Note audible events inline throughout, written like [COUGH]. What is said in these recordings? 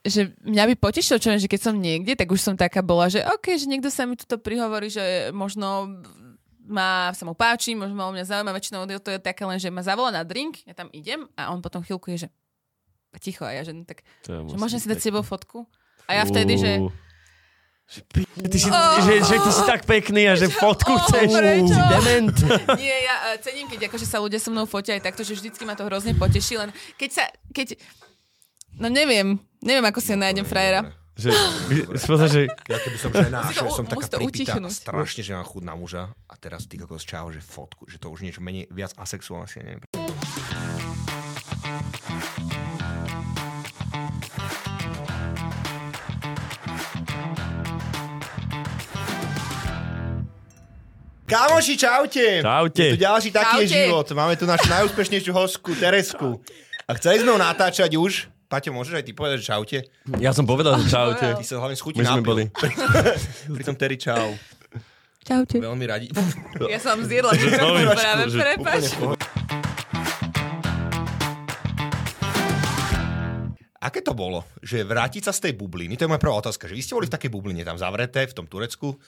že mňa by potešilo, čo viem, že keď som niekde, tak už som taká bola, že OK, že niekto sa mi tuto prihovorí, že možno ma, sa mu páči, možno ma o mňa zaujíma, väčšinou to je také len, že ma zavolá na drink, ja tam idem a on potom chvíľku je, že ticho a ja, že, no, tak, že môžem si dať s tebou fotku? A ja vtedy, že že, ty si, oh, že, že ty si tak pekný a že [LAUGHS] fotku oh, chceš. Prečo? Dement. [LAUGHS] Nie, ja uh, cením, keď akože sa ľudia so mnou fotia aj takto, že vždycky ma to hrozne poteší, len keď sa, keď, no neviem, neviem, ako si ja nájdem frajera. Že, spoza, [LAUGHS] že... Ja keby som žena, že som taká pripýta strašne, že mám chud na muža a teraz ty kokos čau, že fotku, že to už niečo menej, viac asexuálne si ja neviem. Kamoši, čaute. Čaute. Je tu ďalší taký čaute. život. Máme tu našu najúspešnejšiu hostku, Teresku. A chceli sme ho natáčať už. Paťo, môžeš aj ty povedať, že čaute? Ja som povedal, že čaute. Ty sa hlavne schutí My sme boli. [LAUGHS] Pri tom Terry čau. Čaute. Veľmi radi. [LAUGHS] Ja som zjedla, že práve, prepač. Aké to bolo, že vrátiť sa z tej bubliny, to je moja prvá otázka, že vy ste boli v takej bubline tam zavreté, v tom Turecku,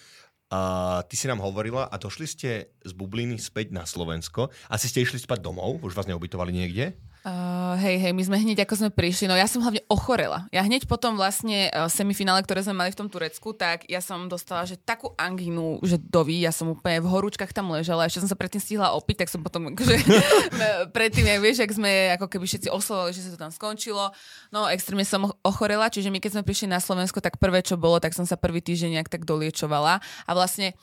a ty si nám hovorila a došli ste z bubliny späť na Slovensko. Asi ste išli spať domov, už vás neubytovali niekde? Uh, hej, hej, my sme hneď ako sme prišli, no ja som hlavne ochorela. Ja hneď potom vlastne uh, semifinále, ktoré sme mali v tom Turecku, tak ja som dostala, že takú angínu, že doví, ja som úplne v horúčkach tam ležala, ešte som sa predtým stihla opiť, tak som potom akože [LAUGHS] predtým, jak vieš, ak sme ako keby všetci oslovali, že sa to tam skončilo, no extrémne som ochorela, čiže my keď sme prišli na Slovensko, tak prvé, čo bolo, tak som sa prvý týždeň nejak tak doliečovala. A vlastne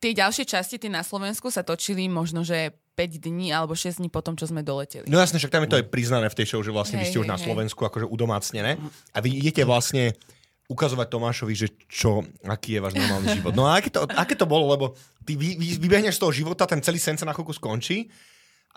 tie ďalšie časti, tie na Slovensku sa točili možno, že 5 dní alebo 6 dní potom, čo sme doleteli. No jasne, však tam je to aj priznané v tej show, že vlastne hej, vy ste už hej, na Slovensku hej. akože udomácnené a vy idete vlastne ukazovať Tomášovi, že čo, aký je váš normálny život. No a aké to, aké to bolo, lebo ty vy, vy, vybehneš z toho života, ten celý sen sa na chvíľku skončí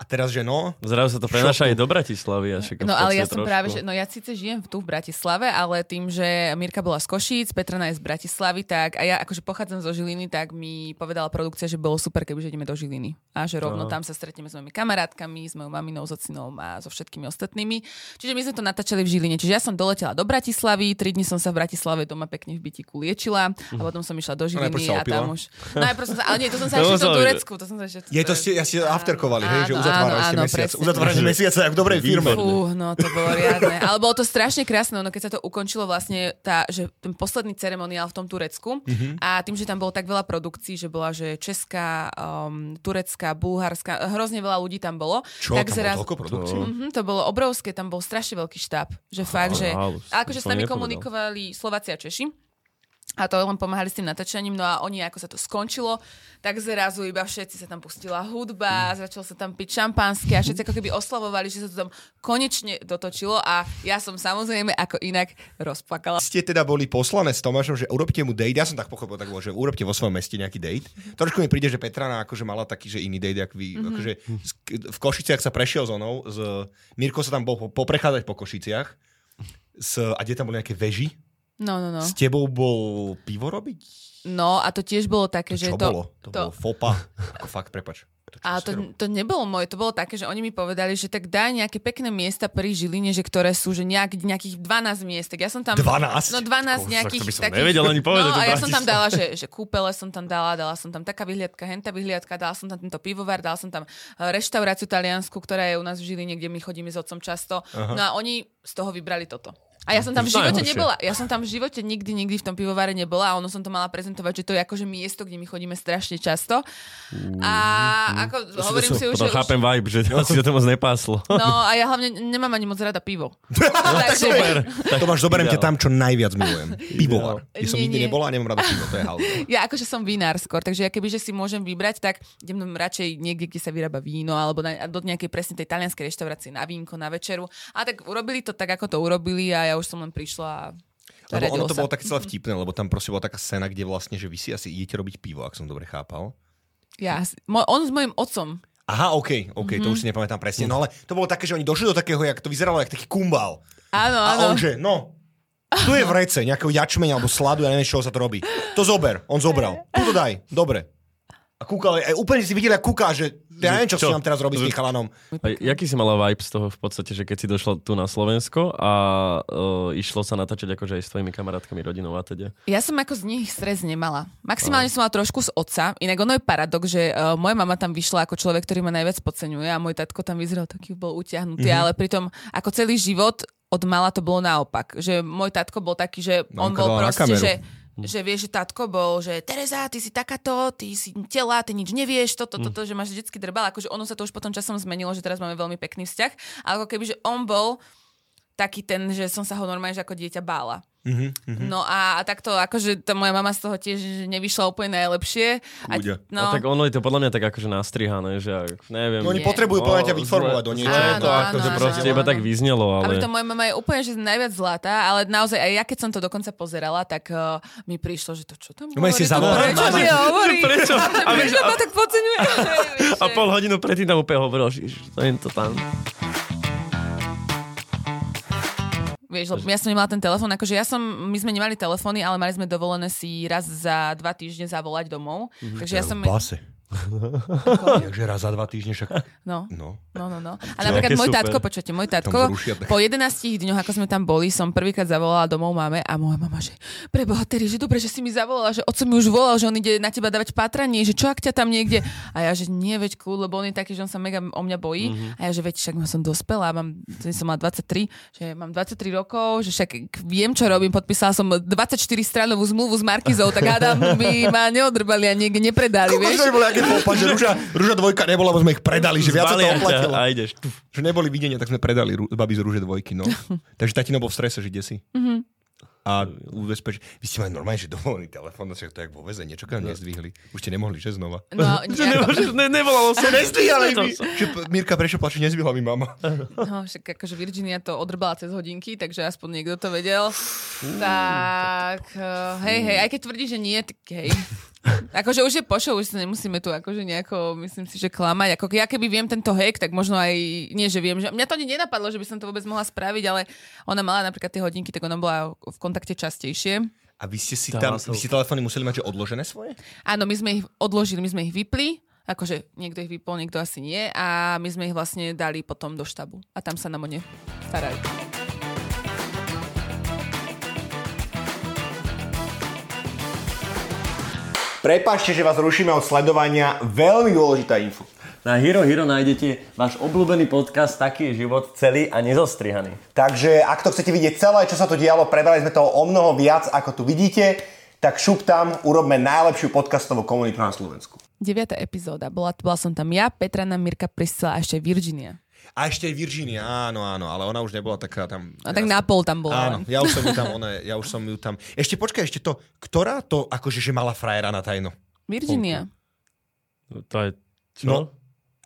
a teraz, že no... Zrazu sa to prenáša aj do Bratislavy. Až no ale ja som trošku. práve, že no ja síce žijem tu v Bratislave, ale tým, že Mirka bola z Košíc, Petrana je z Bratislavy, tak a ja akože pochádzam zo Žiliny, tak mi povedala produkcia, že bolo super, keby ideme do Žiliny. A že rovno no. tam sa stretneme s mojimi kamarátkami, s mojou maminou, s ocinou a so všetkými ostatnými. Čiže my sme to natáčali v Žiline. Čiže ja som doletela do Bratislavy, tri dni som sa v Bratislave doma pekne v bytiku liečila a potom som išla do Žiliny a, a tam už... Najprv som sa, ale nie, to som sa ešte do Turecku. To som sa ešte... Je to ste, ja ste afterkovali, hej, že uzatvárali ste mesiac mesiac. Uzatváranie mesiaca, ako v dobrej firme. Fú, no to bolo riadne. Ale bolo to strašne krásne, no keď sa to ukončilo vlastne, tá, že ten posledný ceremoniál v tom Turecku mm-hmm. a tým, že tam bolo tak veľa produkcií, že bola, že česká, um, turecká, bulharská, hrozne veľa ľudí tam bolo. Čo, tak tam zraz... bolo produkcií? Mm-hmm, to bolo obrovské, tam bol strašne veľký štáb. Že fakt, že... A akože s nami komunikovali Slováci a Češi a to len pomáhali s tým natáčaním, no a oni, ako sa to skončilo, tak zrazu iba všetci sa tam pustila hudba, mm. začalo sa tam piť šampanské a všetci ako keby oslavovali, že sa to tam konečne dotočilo a ja som samozrejme ako inak rozplakala. Ste teda boli poslané s Tomášom, že urobte mu date, ja som tak pochopil, tak bolo, že urobte vo svojom meste nejaký date. Trošku mi príde, že Petrana akože mala taký, že iný date, ako vy, mm-hmm. akože v Košiciach sa prešiel z onou, z, Mirko sa tam bol poprechádzať po Košiciach s, a kde tam boli nejaké veži, No, no, no. S tebou bol pivo robiť? No a to tiež bolo také, to že čo to... bolo? To, to bolo fopa. Ako fakt, prepač. To, a to, to nebolo moje, to bolo také, že oni mi povedali, že tak daj nejaké pekné miesta pri Žiline, že ktoré sú, že nejak, nejakých 12 miest. Tak ja som tam... 12? No 12 nejakých... To by som takých, nevedel ani povedať. No a ja som tam dala, že, že kúpele som tam dala, dala som tam taká vyhliadka, henta vyhliadka, dala som tam tento pivovar, dala som tam eh, reštauráciu taliansku, ktorá je u nás v Žiline, kde my chodíme s otcom často. Aha. No a oni z toho vybrali toto. A ja som tam v živote nebola. Ja som tam v živote nikdy, nikdy v tom pivovare nebola a ono som to mala prezentovať, že to je akože miesto, kde my chodíme strašne často. A ako to hovorím si už, že chápem už... vibe, že no. si to moc nepáslo. No a ja hlavne nemám ani moc rada pivo. [LAUGHS] no, tak super. To máš, zoberiem ťa tam, čo najviac milujem. Pivovar. Ja som nikdy nebola a nemám rada pivo, to je halda. Ja akože som vinár skôr, takže ja kebyže si môžem vybrať, tak idem radšej niekde, kde sa vyrába víno alebo na, do nejakej presne tej talianskej reštaurácie na vínko, na večeru. A tak urobili to tak, ako to urobili a ja už som len prišla a lebo ono to sa. bolo také celé vtipné, lebo tam proste bola taká scéna, kde vlastne, že vy si asi idete robiť pivo, ak som dobre chápal. Ja, on s mojim otcom. Aha, OK, OK, mm-hmm. to mhm. už si nepamätám presne. No ale to bolo také, že oni došli do takého, jak to vyzeralo, jak taký kumbal. Áno, áno. A on že, no, tu je vrece nejakého jačmeňa alebo sladu, ja neviem, čoho sa to robí. To zober, on zobral. Tu to daj, dobre. A kúkal, aj úplne si videl, ako kúka, že ja neviem, čo, Čo? si mám teraz robiť s tým chalanom. A jaký si mala vibe z toho v podstate, že keď si došla tu na Slovensko a uh, išlo sa natáčať akože aj s tvojimi kamarátkami, rodinou a teda? Ja som ako z nich stres nemala. Maximálne som mala trošku z otca. Inak ono je paradox, že uh, moja mama tam vyšla ako človek, ktorý ma najviac podceňuje a môj tatko tam vyzeral taký, bol utiahnutý, Mhm. mm-hmm. ale pritom ako celý život od mala to bolo naopak. Že môj tatko bol taký, že on Mamka bol dala na proste, kameru. Že že vieš, že tatko bol, že Tereza, ty si takáto, ty si tela, ty nič nevieš, toto, Mhm. toto, že máš vždycky drbal, akože ono sa to už potom časom zmenilo, že teraz máme veľmi pekný vzťah, ale ako keby, že on bol taký ten, že som sa ho normálne že ako dieťa bála. Mhm, No a, a takto, akože tá moja mama z toho tiež že nevyšla úplne najlepšie. A. No. no, A tak ono je to podľa mňa tak akože nastrihané, že neviem. No oni Nie. potrebujú podľa mňa ťa No, vyformovať do niečoho. Áno, to áno, akože áno, proste áno. iba tak vyznelo, a ale... pritom moja mama je úplne že najviac zlatá, ale naozaj aj ja, keď som to dokonca pozerala, tak uh, mi prišlo, že to čo tam No, si hovorí, to prečo mama. mi hovorí? Že [LAUGHS] prečo? A, A prečo a- ma tak podceňuje? [LAUGHS] A pol hodinu predtým tam úplne hovoril, že to je to tam. Vieš, lebo ja som nemala ten telefón, akože ja som, my sme nemali telefóny, ale mali sme dovolené si raz za dva týždne zavolať domov. Takže ja som... V base. Takže raz za dva týždne však... No. No. No, no, no. A napríklad môj super. tatko, počujete, môj tak. po 11 dňoch, ako sme tam boli, som prvýkrát zavolala domov máme a moja mama, že preboha, Terry, že dobre, že si mi zavolala, že oco mi už volal, že on ide na teba dávať patranie, že čo ak ťa tam niekde. A ja, že nie, veď kľud, lebo on je taký, že on sa mega o mňa bojí. Mhm. A ja, že veď však som dospelá, mám, som mala 23, že mám 23 rokov, že však viem, čo robím, podpísala som 24 stranovú zmluvu s Markizou, tak hádam, by ma neodrbali a niekde nepredali, vieš. To popa, že rúža, rúža dvojka nebola, lebo sme ich predali, že viac sa to oplatilo. A ideš. Že neboli videnia, tak sme predali rú, babi z rúže dvojky, no. [LAUGHS] Takže tatino bol v strese, že kde si. Mhm. A ubezpeč, vy ste mali normálne, že dovolený telefón, no však to je jak vo väzení, čo keď nezdvihli. Už ste nemohli, že znova. No, [LAUGHS] Že nemôžeš, ne, nevolalo sa. [LAUGHS] Nezdvíhali To mi. Že Mirka, prečo plače, nezvihla mi mama. No, však akože Virginia to odrbala cez hodinky, takže aspoň niekto to vedel. tak, uh, hej, hej, aj keď tvrdí, že nie, tak hej. Akože už je pošou, už sa nemusíme tu akože nejako, myslím si, že klamať. Ako ja keby viem tento hack, tak možno aj, nie že viem, že mňa to ani nenapadlo, že by som to vôbec mohla spraviť, ale ona mala napríklad tie hodinky, tak ona bola v kontakte častejšie. A vy ste si tam, vy ste telefóny museli mať, že odložené svoje? Áno, my sme ich odložili, my sme ich vypli, akože niekto ich vypol, niekto asi nie a my sme ich vlastne dali potom do štabu a tam sa nám o ne starali. Prepačte, že vás rušíme od sledovania. Veľmi dôležitá info. Na Hero Hero nájdete váš obľúbený podcast Taký je život celý a nezostrihaný. Takže ak to chcete vidieť celé, čo sa tu dialo, prebrali sme toho o mnoho viac, ako tu vidíte, tak šup tam, urobme najlepšiu podcastovú komunitu na Slovensku. Deviatá epizóda. Bola, bola som tam ja, Petrana, Mirka, Priscila a ešte Virginia. A ešte aj Virginia, áno, áno, ale ona už nebola taká tam... A tak na pol tam bola. Áno, ja už som ju tam, ona, ja už som ju tam... Ešte počkaj, ešte to, ktorá to akože, že mala frajera na tajno? Virginia. To je... Čo? No. To,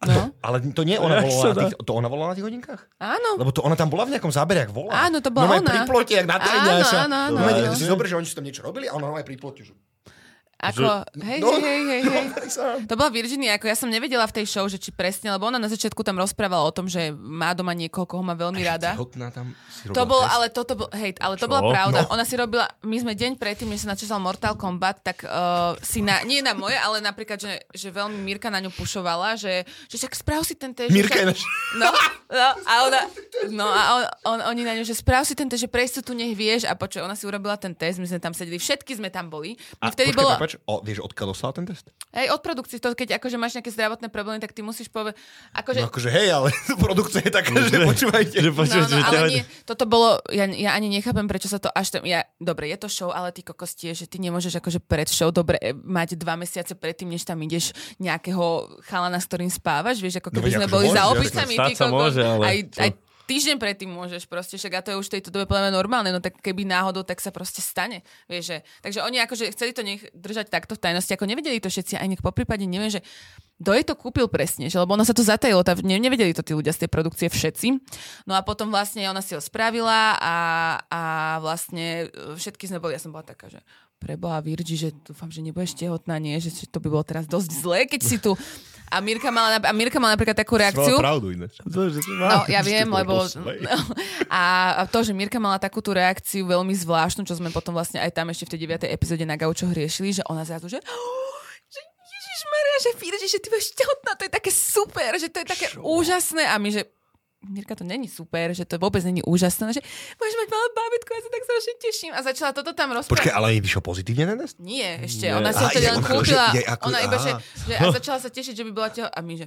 No. [LAUGHS] ale to nie ona Jak volala na tých, to ona volala na tých hodinkách? Áno. Lebo to ona tam bola v nejakom zábere, jak volá. Áno, to bola no, ona. pri plote, jak na tajne. Áno, áno, áno, No, áno. si zober, že oni si tam niečo robili a ona normálne pri plote. Že... Ako, hej, No. hej, hej, hej. [LAUGHS] Sám. To bola Virginia, ako ja som nevedela v tej show, že či presne, lebo ona na začiatku tam rozprávala o tom, že má doma niekoho, koho má veľmi rada. Tam si To bol, test. ale toto bol, hej, ale to Čo? bola pravda. No. Ona si robila, my sme deň predtým, než sa načísal Mortal Kombat, tak uh, si na, nie na moje, ale napríklad, že, že veľmi Mirka na ňu pušovala, že, že však správ si ten test. že Mirka je však, naš... No, [LAUGHS] no, a ona, no a on, on, oni na ňu, že správ si ten test, že prejsť tu nech vieš a počuj, ona si urobila ten test, my sme tam sedeli, všetky sme tam boli. A vtedy počkaj, bolo, o, vieš, odkiaľ dostala ten test? hej, od produkcie, to keď akože máš nejaké zdravotné problémy, tak ty musíš povedať, akože, No akože hej, ale [LAUGHS] produkcia je taká, že počúvajte. Že No, počuješ, no, že ale nie, toto bolo, ja, ja ani nechápem, prečo sa to až tam, ja, dobre, je to show, ale ty kokos tiež, že ty nemôžeš akože pred show, dobre, e, mať dva mesiace predtým, než tam ideš nejakého chalana, s ktorým spávaš, vieš, ako No keby veď sme akože boli môžeš, za jasné. opicami, môže, ale aj, aj týždeň predtým môžeš proste, však a to je už v tejto dobe podľa normálne, no tak keby náhodou, tak sa proste stane, vieš, že, takže oni akože chceli to nech držať takto v tajnosti, ako nevedeli to všetci, aj nech po prípade neviem, že kto jej to kúpil presne, že, lebo ono sa to zatajilo, tá, ne, nevedeli to tí ľudia z tej produkcie všetci. No a potom vlastne ona si ho spravila a, a vlastne e, všetky sme boli, ja som bola taká, že preboha Virgi, že dúfam, že nebudeš tehotná, nie, že že to by bolo teraz dosť zlé, keď si tu. A Mirka mala, a Mirka mala napríklad takú reakciu. pravdu ináč. No, ja viem, lebo... [LAUGHS] No, [LAUGHS] a to, že Mirka mala takú tú reakciu veľmi zvláštnu, čo sme potom vlastne aj tam ešte v tej 9. epizóde na Gaučoch riešili, že ona zrazu, že že, že Ježišmaria, že Fíde, že ty budeš tehotná, to je také super, že to je také Čo? úžasné. A my, že Mirka, to není super, že to vôbec není úžasné, že môžeš mať malé bábetko, ja sa tak strašne teším. A začala toto tam rozprávať. Počkej, ale jej vyšlo pozitívne na nás? Nie, ešte. Nie. Ona si to len kúpila. Že, ako, ona iba, že, že, a začala sa tešiť, že by bola tehotná. A my, že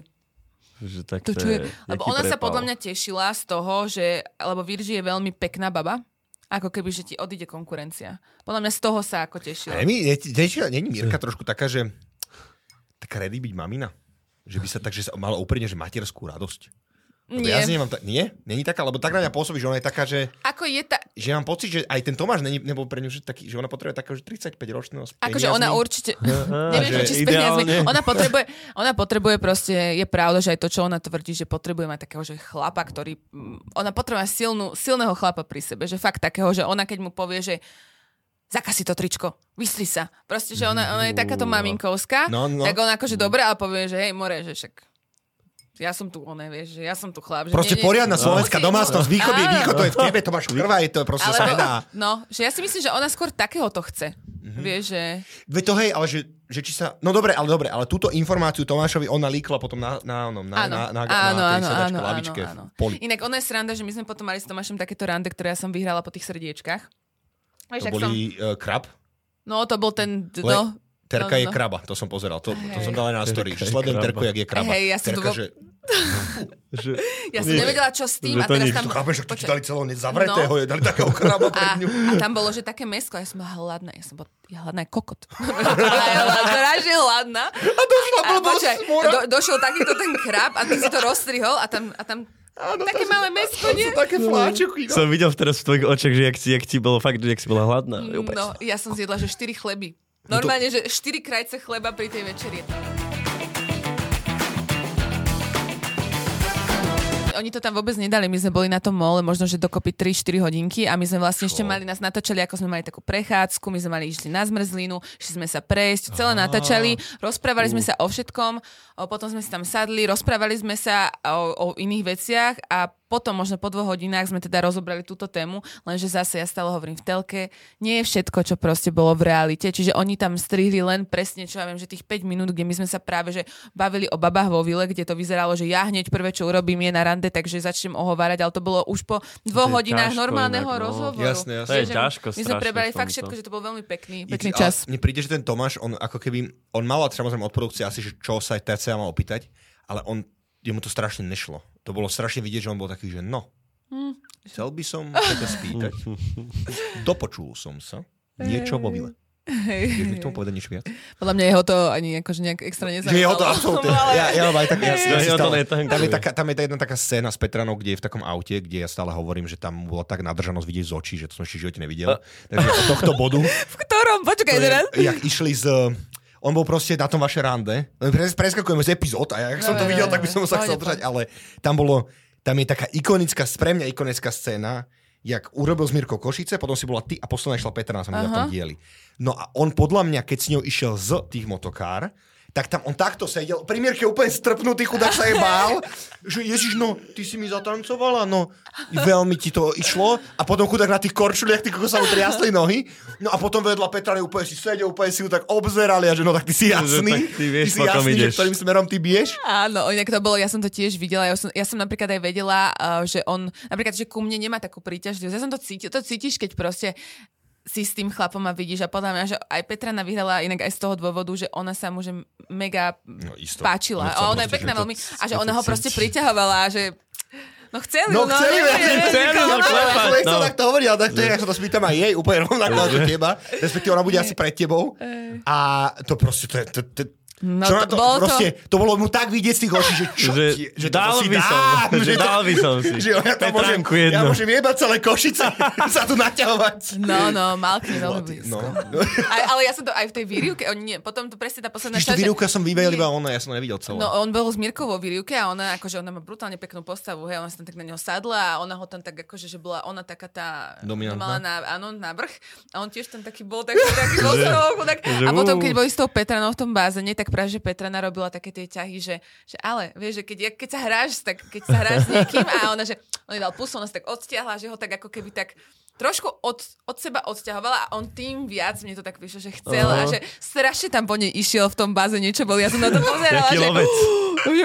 že tak to, čo je, lebo ona prepal. sa podľa mňa tešila z toho, že, lebo Virži je veľmi pekná baba, ako keby, že ti odíde konkurencia. Podľa mňa z toho sa ako tešila. A není, není Mirka trošku taká, že taká ready byť mamina? Že by sa tak, že mala úplne, že materskú radosť. Nie. Ja nemám ta- nie? Není taká? Lebo tak na mňa pôsobí, že ona je taká, že... Ako je ta... Že mám pocit, že aj ten Tomáš není, nebol pre ňu že taký, že ona potrebuje takého 35 ročného s Akože ona určite... [LAUGHS] neviem, či s peniazmi. Ona potrebuje, ona potrebuje proste, je pravda, že aj to, čo ona tvrdí, že potrebuje mať takého, že chlapa, ktorý... Mm, ona potrebuje silnú, silného chlapa pri sebe. Že fakt takého, že ona keď mu povie, že zakasi to tričko, vysli sa. Proste, že ona, ona je takáto maminkovská, no, no. tak ona akože dobre, ale povie, že hej, more, že však ja som tu, oné, vieš, že ja som tu chlap. Že proste nie, poriadna nie, slovenská no. domácnosť, východ je východ, to je v tebe, to máš krva, je to proste sa nedá. No, že ja si myslím, že ona skôr takého to chce. Mm-hmm. Vieš, že... Veď to hej, ale že, že či sa... No dobre, ale dobre, ale túto informáciu Tomášovi ona líkla potom na, na, na, na, na, na, áno, na áno, áno, lavičke áno, áno. Poli. Inak ona je sranda, že my sme potom mali s Tomášom takéto rande, ktoré ja som vyhrala po tých srdiečkach. Vieš, to boli som... uh, krab? No, to bol ten... Le... No, Terka no, no. je kraba, to som pozeral, to, to som dal aj na story. Sledujem Terku, jak je kraba. Hej, ja Terka, že [LAUGHS] že, ja som nevedela, čo s tým. Že a teraz tam... Chápeš, že ti dali celého nezavretého, no. dali takého kraba pre ňu. A, a tam bolo, že také mesko, ja som bola hladná, ja som bola ja hladná je kokot. [LAUGHS] ja že hladná. A došla a, počkaj, do, došiel takýto ten krab a ty si to rozstrihol a tam, a tam Áno, také to, malé mesko, nie? také fláčuky. No. Som videl teraz v tvojich očiach, že jak, si, jak ti bolo fakt, že jak si bola hladná. No, ja som zjedla, že 4 chleby. Normálne, no to... že 4 krajce chleba pri tej večeri. Oni to tam vôbec nedali, my sme boli na tom mole možno, že dokopy 3-4 hodinky a my sme vlastne ešte mali nás natáčali, ako sme mali takú prechádzku, my sme mali išli na zmrzlinu, šli sme sa prejsť, celé natáčali, rozprávali sme sa o všetkom, potom sme si tam sadli, rozprávali sme sa o, o iných veciach a potom možno po dvoch hodinách sme teda rozobrali túto tému, lenže zase ja stále hovorím v telke, nie je všetko, čo proste bolo v realite, čiže oni tam strihli len presne, čo ja viem, že tých 5 minút, kde my sme sa práve že bavili o babách vo vile, kde to vyzeralo, že ja hneď prvé, čo urobím, je na rande, takže začnem ohovárať, ale to bolo už po dvoch hodinách ťažko, normálneho inak, no. rozhovoru. Jasne, jasne. To je ťažko, My sme prebrali fakt všetko, že to bol veľmi pekný, pekný I, čas. Mne príde, že ten Tomáš, on ako keby, on mal samozrejme od produkcie asi, že čo sa TCA mal opýtať, ale on, jemu to strašne nešlo. To bolo strašne vidieť, že on bol taký, že no, Hmm. Chcel by som sa ťa spýtať. [LAUGHS] Dopočul som sa niečo vo vile. Hej. Vieš mi k tomu povedať niečo viac? Podľa mňa jeho to ani akože nejak extra nezaujímalo. Že jeho to absolútne. Ja, ja mám aj tak, ja, ja, ja stále, tam, je taká, tam je jedna taká scéna s Petranou, kde je v takom aute, kde ja stále hovorím, že tam bola tak nadržanosť vidieť z očí, že to som ešte v živote nevidel. Takže od tohto bodu... [LAUGHS] v ktorom? Počkaj teraz. Jak išli z on bol proste na tom vaše rande. Preskakujeme z epizód a ja, som to videl, tak by som sa chcel držať, ale tam bolo tam je taká ikonická, pre mňa ikonická scéna, jak urobil z Mirko Košice, potom si bola ty a posledná išla Petra na tom dieli. No a on podľa mňa, keď s ňou išiel z tých motokár, tak tam on takto sedel, pri Mierke úplne strpnutý, chudák sa je bál, [LAUGHS] že Ježiš, no, ty si mi zatancovala, no, veľmi ti to išlo. A potom chudák na tých korčuliach, ty sa mu triasli nohy, no a potom vedľa Petra úplne si sedel, úplne si ju tak obzerali a že no, tak ty si jasný, ty, vieš, ty si jasný, ideš. že ktorým smerom ty bieš. Áno, inak to bolo, ja som to tiež videla, ja som, ja som napríklad aj vedela, uh, že on, napríklad, že ku mne nemá takú príťažlivosť, ja som to cítil, to cítiš, keď proste si s tým chlapom a vidíš a podľa mňa, že aj Petrana vyhrala inak aj z toho dôvodu, že ona sa mu že mega no, isto. páčila. No, a ona je pekná veľmi a že ona ho proste priťahovala, že No chceli, no, no chceli, no, chceli, chceli, no, no. tak to hovorí, ale tak to je, ja sa to spýtam aj jej, úplne rovnako ako [LAUGHS] teba, respektíve ona bude asi pred tebou a to proste, to je, to, to, No, Čo to, to, bolo proste, to... to bolo mu tak vidieť z tých očí, že čo že, ti, že dal by som, dám, [LAUGHS] že, že dal by som si. Že ja, to môžem, ja môžem jebať celé košice [LAUGHS] sa tu naťahovať. No, no, Malky veľmi blízko. No. Aj, ale ja som to aj v tej výrivke, oni nie, potom to presne tá posledná časť. výrivka som vyvedel iba ona, ja som nevidel celé. No, on bol s Mirkou vo výrivke a ona, akože ona má brutálne peknú postavu, hej, ona sa tam tak na neho sadla a ona ho tam tak akože, že bola ona taká tá... Dominantná. Na, áno, na vrch. A on tiež tam taký bol, taký, taký bol [LAUGHS] a potom, keď boli s tou Petranou v tom bázene, tak tak práve, že Petra narobila také tie ťahy, že, že ale, vieš, že keď, keď sa hráš, tak keď sa hráš s niekým a ona, že on jej dal pusu, ona sa tak odstiahla, že ho tak ako keby tak trošku od, od seba odsťahovala a on tým viac mne to tak vyšlo, že chcel Aha. a že strašne tam po nej išiel v tom bazéne, čo bol. Ja som na to pozerala, [GASPS] že,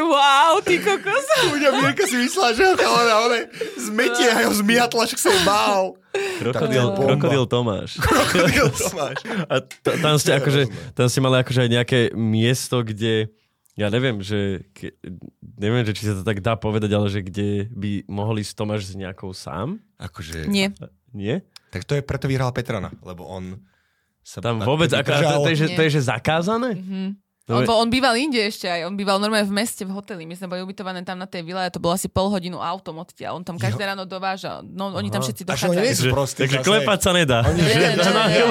wow, ty kokos. Uňa Mirka si myslela, že ho chalana, ale zmetie a ho zmiatla, však sa bál. Krokodil, to krokodil Tomáš. [LAUGHS] Krokodil Tomáš. A t- tam ste, akože, tam ste mali akože aj nejaké miesto, kde ja neviem, že ke, neviem, že či sa to tak dá povedať, ale že kde by mohol ísť Tomáš s nejakou sám? Akože, Nie. Nie? tak to je preto vyhral Petrana, lebo on sa Tam vôbec, ako, to, to, je, že, to je že zakázané? Mhm. On, bol, on býval inde ešte aj, on býval normálne v meste, v hoteli. My sme boli ubytované tam na tej vile a to bolo asi pol hodinu autom odtiaľ. On tam každé ráno dovážal. No, oni tam Aha. všetci A že oni nie sú prostí. takže zase. klepať sa nedá. Oni, Nie, že, nie, nie, nie.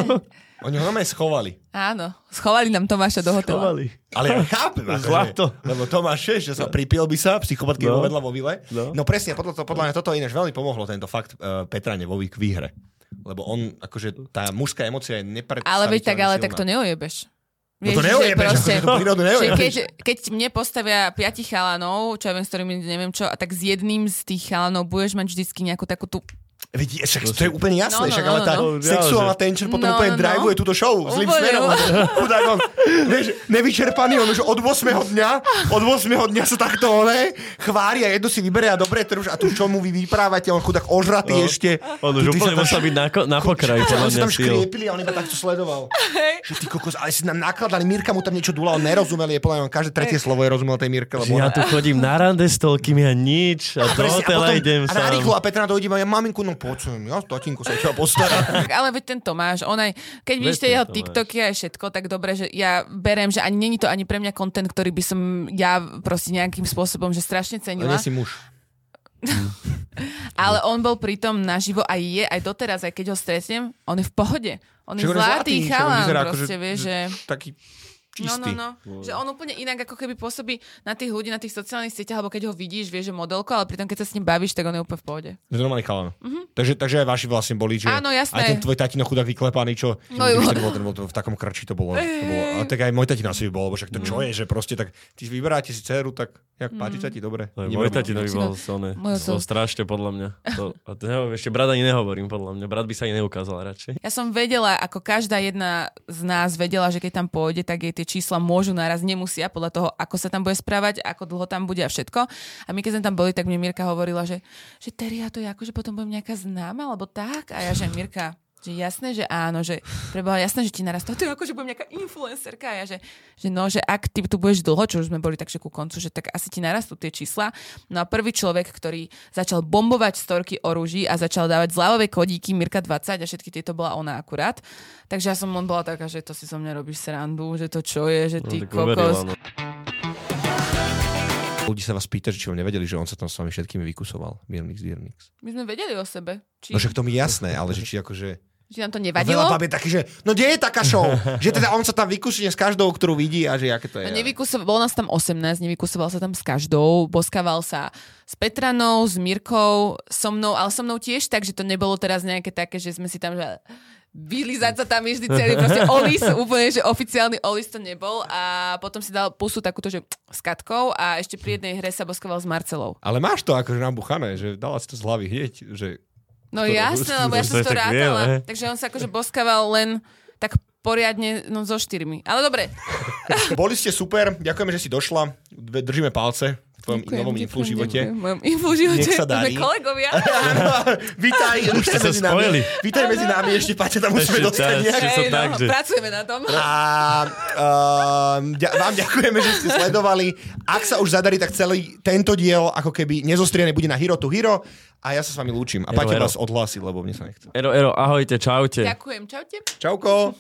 oni ho normálne schovali. Áno, schovali nám Tomáša do hotela. Chovali. Ale ja chápem, akože, Chlapto. lebo Tomáš že sa pripil by sa, psychopat, keď No. vedľa vo vile. No. No. presne, podľa, to, podľa mňa toto ináč veľmi pomohlo, tento fakt uh, Petrane vo výhre. Lebo on, akože tá mužská emocia je nepredstaviteľne Ale veď tak, ale silná. tak to neojebeš. No to že neojebeš, proste- akože tú prírodu že neojebeš. keď, keď mne postavia piati chalanov, čo ja viem, s ktorými neviem čo, a tak s jedným z tých chalanov budeš mať vždycky nejakú takú tú... Veď, však to je úplne jasné, No, no, však no, ale tá no, no. sexuálna tension potom No, úplne no, no. driveuje túto show zlým Úplne, smerom. [LAUGHS] Chudák on, vieš, nevyčerpaný, on už od 8. dňa, od 8. dňa sa takto one, chvári a jedno si vyberie a dobre, už, a tu čo mu vy vyprávate, on chudák ožratý No. ešte. On už úplne musel byť na, na pokraji, oni sa tam škriepili a on iba takto sledoval. Že ty kokos, ale si nám nakladali, Mirka mu tam niečo dula, on nerozumel, je podľa každé tretie slovo je rozumel tej Mirke, lebo ja tu chodím na rande s toľkým ja nič a do hotela idem a sám. narýchlo a Petra dojde, ja maminku, no poď sem, ja tatinku sa ťa postarám. Ale veď ten Tomáš, on aj, keď vidíš tie jeho. TikToky a všetko, tak dobre, že ja berem, že ani není to ani pre mňa content, ktorý by som ja proste nejakým spôsobom, že strašne Ale cenila. nie si muž. [LAUGHS] Ale on bol pritom naživo aj je, aj doteraz, aj keď ho stretnem, on je v pohode. On je zlatý zlatý, chalán, proste, že- vieš, že... Taký čistý. no, no. Že on úplne inak ako keby pôsobí na tých ľudí, na tých sociálnych sieťach, alebo keď ho vidíš, vieš, že modelko, ale pritom keď sa s ním bavíš, tak on je úplne v pohode. To normálny chalan. Takže, takže aj vaši vlastne boli, že Mhm. Áno, jasné. aj ten tvoj tatino chudák vyklepaný, čo No, no, ten, bol, ten bol to, v takom krči to bolo. To bolo a tak aj môj tatino asi by bol, lebo však to čo Mhm. je, že proste tak ty vyberáte si dceru, tak jak páči sa ti, dobre. No, môj tatino by bol silné. Môj To strašne podľa mňa. To, a to nehovorím, ešte brat ani nehovorím podľa mňa. Brat by sa ani neukázal radšej. Ja som vedela, ako každá jedna z nás vedela, že keď tam pôjde, tak jej tie čísla môžu naraz, nemusia, podľa toho, ako sa tam bude správať, ako dlho tam bude a všetko. A my keď sme tam boli, tak mi Mirka hovorila, že, že Teria, to je ako, že potom budem nejaká známa, alebo tak. A ja, že Mirka, že jasné, že áno, že preboha jasné, že ti naraz to, ako, že budem nejaká influencerka. A ja, že, že no, že ak ty tu budeš dlho, čo už sme boli takže ku koncu, že tak asi ti narastú tie čísla. No a prvý človek, ktorý začal bombovať storky o rúži a začal dávať zľavové kodíky Mirka 20 a všetky tieto bola ona akurát. Takže ja som len bola taká, že to si so mňa robíš srandu, že to čo je, že ty No, kokos. uverila, no. Ľudí sa vás pýta, či ho nevedeli, že on sa tam s vami všetkými vykusoval. Mirnix, Dirnix. My sme vedeli o sebe. Či, No však to mi jasné, ale že či akože... či nám to nevadilo? veľa bab je taký, že no kde je taká show? [LAUGHS] že teda on sa tam vykusuje s každou, ktorú vidí a že aké to je. No nevykusoval, bolo nás tam 18, nevykusoval sa tam s každou, boskával sa s Petranou, s Mirkou, so mnou, ale so mnou tiež tak, že to nebolo teraz nejaké také, že sme si tam, že vylizať sa tam vždy celý proste olis, úplne, že oficiálny olis to nebol a potom si dal pusu takúto, že s Katkou a ešte pri jednej hre sa boskoval s Marcelou. Ale máš to akože nabuchané, že dala si to z hlavy hneď, že No To- jasné, lebo ja som to vie, rátala. ne? Takže on sa akože boskával len tak poriadne no, so štyrmi. Ale dobre. Boli ste super, ďakujeme, že si došla. Držíme palce tvojom Ďakujem, novom ďakujem, influ živote. ďakujem. V mojom influ živote. Nech sa darí. Sme kolegovia. [LAUGHS] Vítaj, Už ste sa medzi nami. spojili. Vítaj medzi nami, ešte Paťa tam musíme dostať nejak. Tak, no, že- pracujeme na tom. A uh, ďa- vám ďakujeme, že ste sledovali. Ak sa už zadarí, tak celý tento diel ako keby nezostriený bude na Hero to Hero. A ja sa s vami lúčim. A Paťa vás odhlási, lebo mne sa nechce. Ero, Ero, ahojte, čaute. Ďakujem, čaute. Čauko.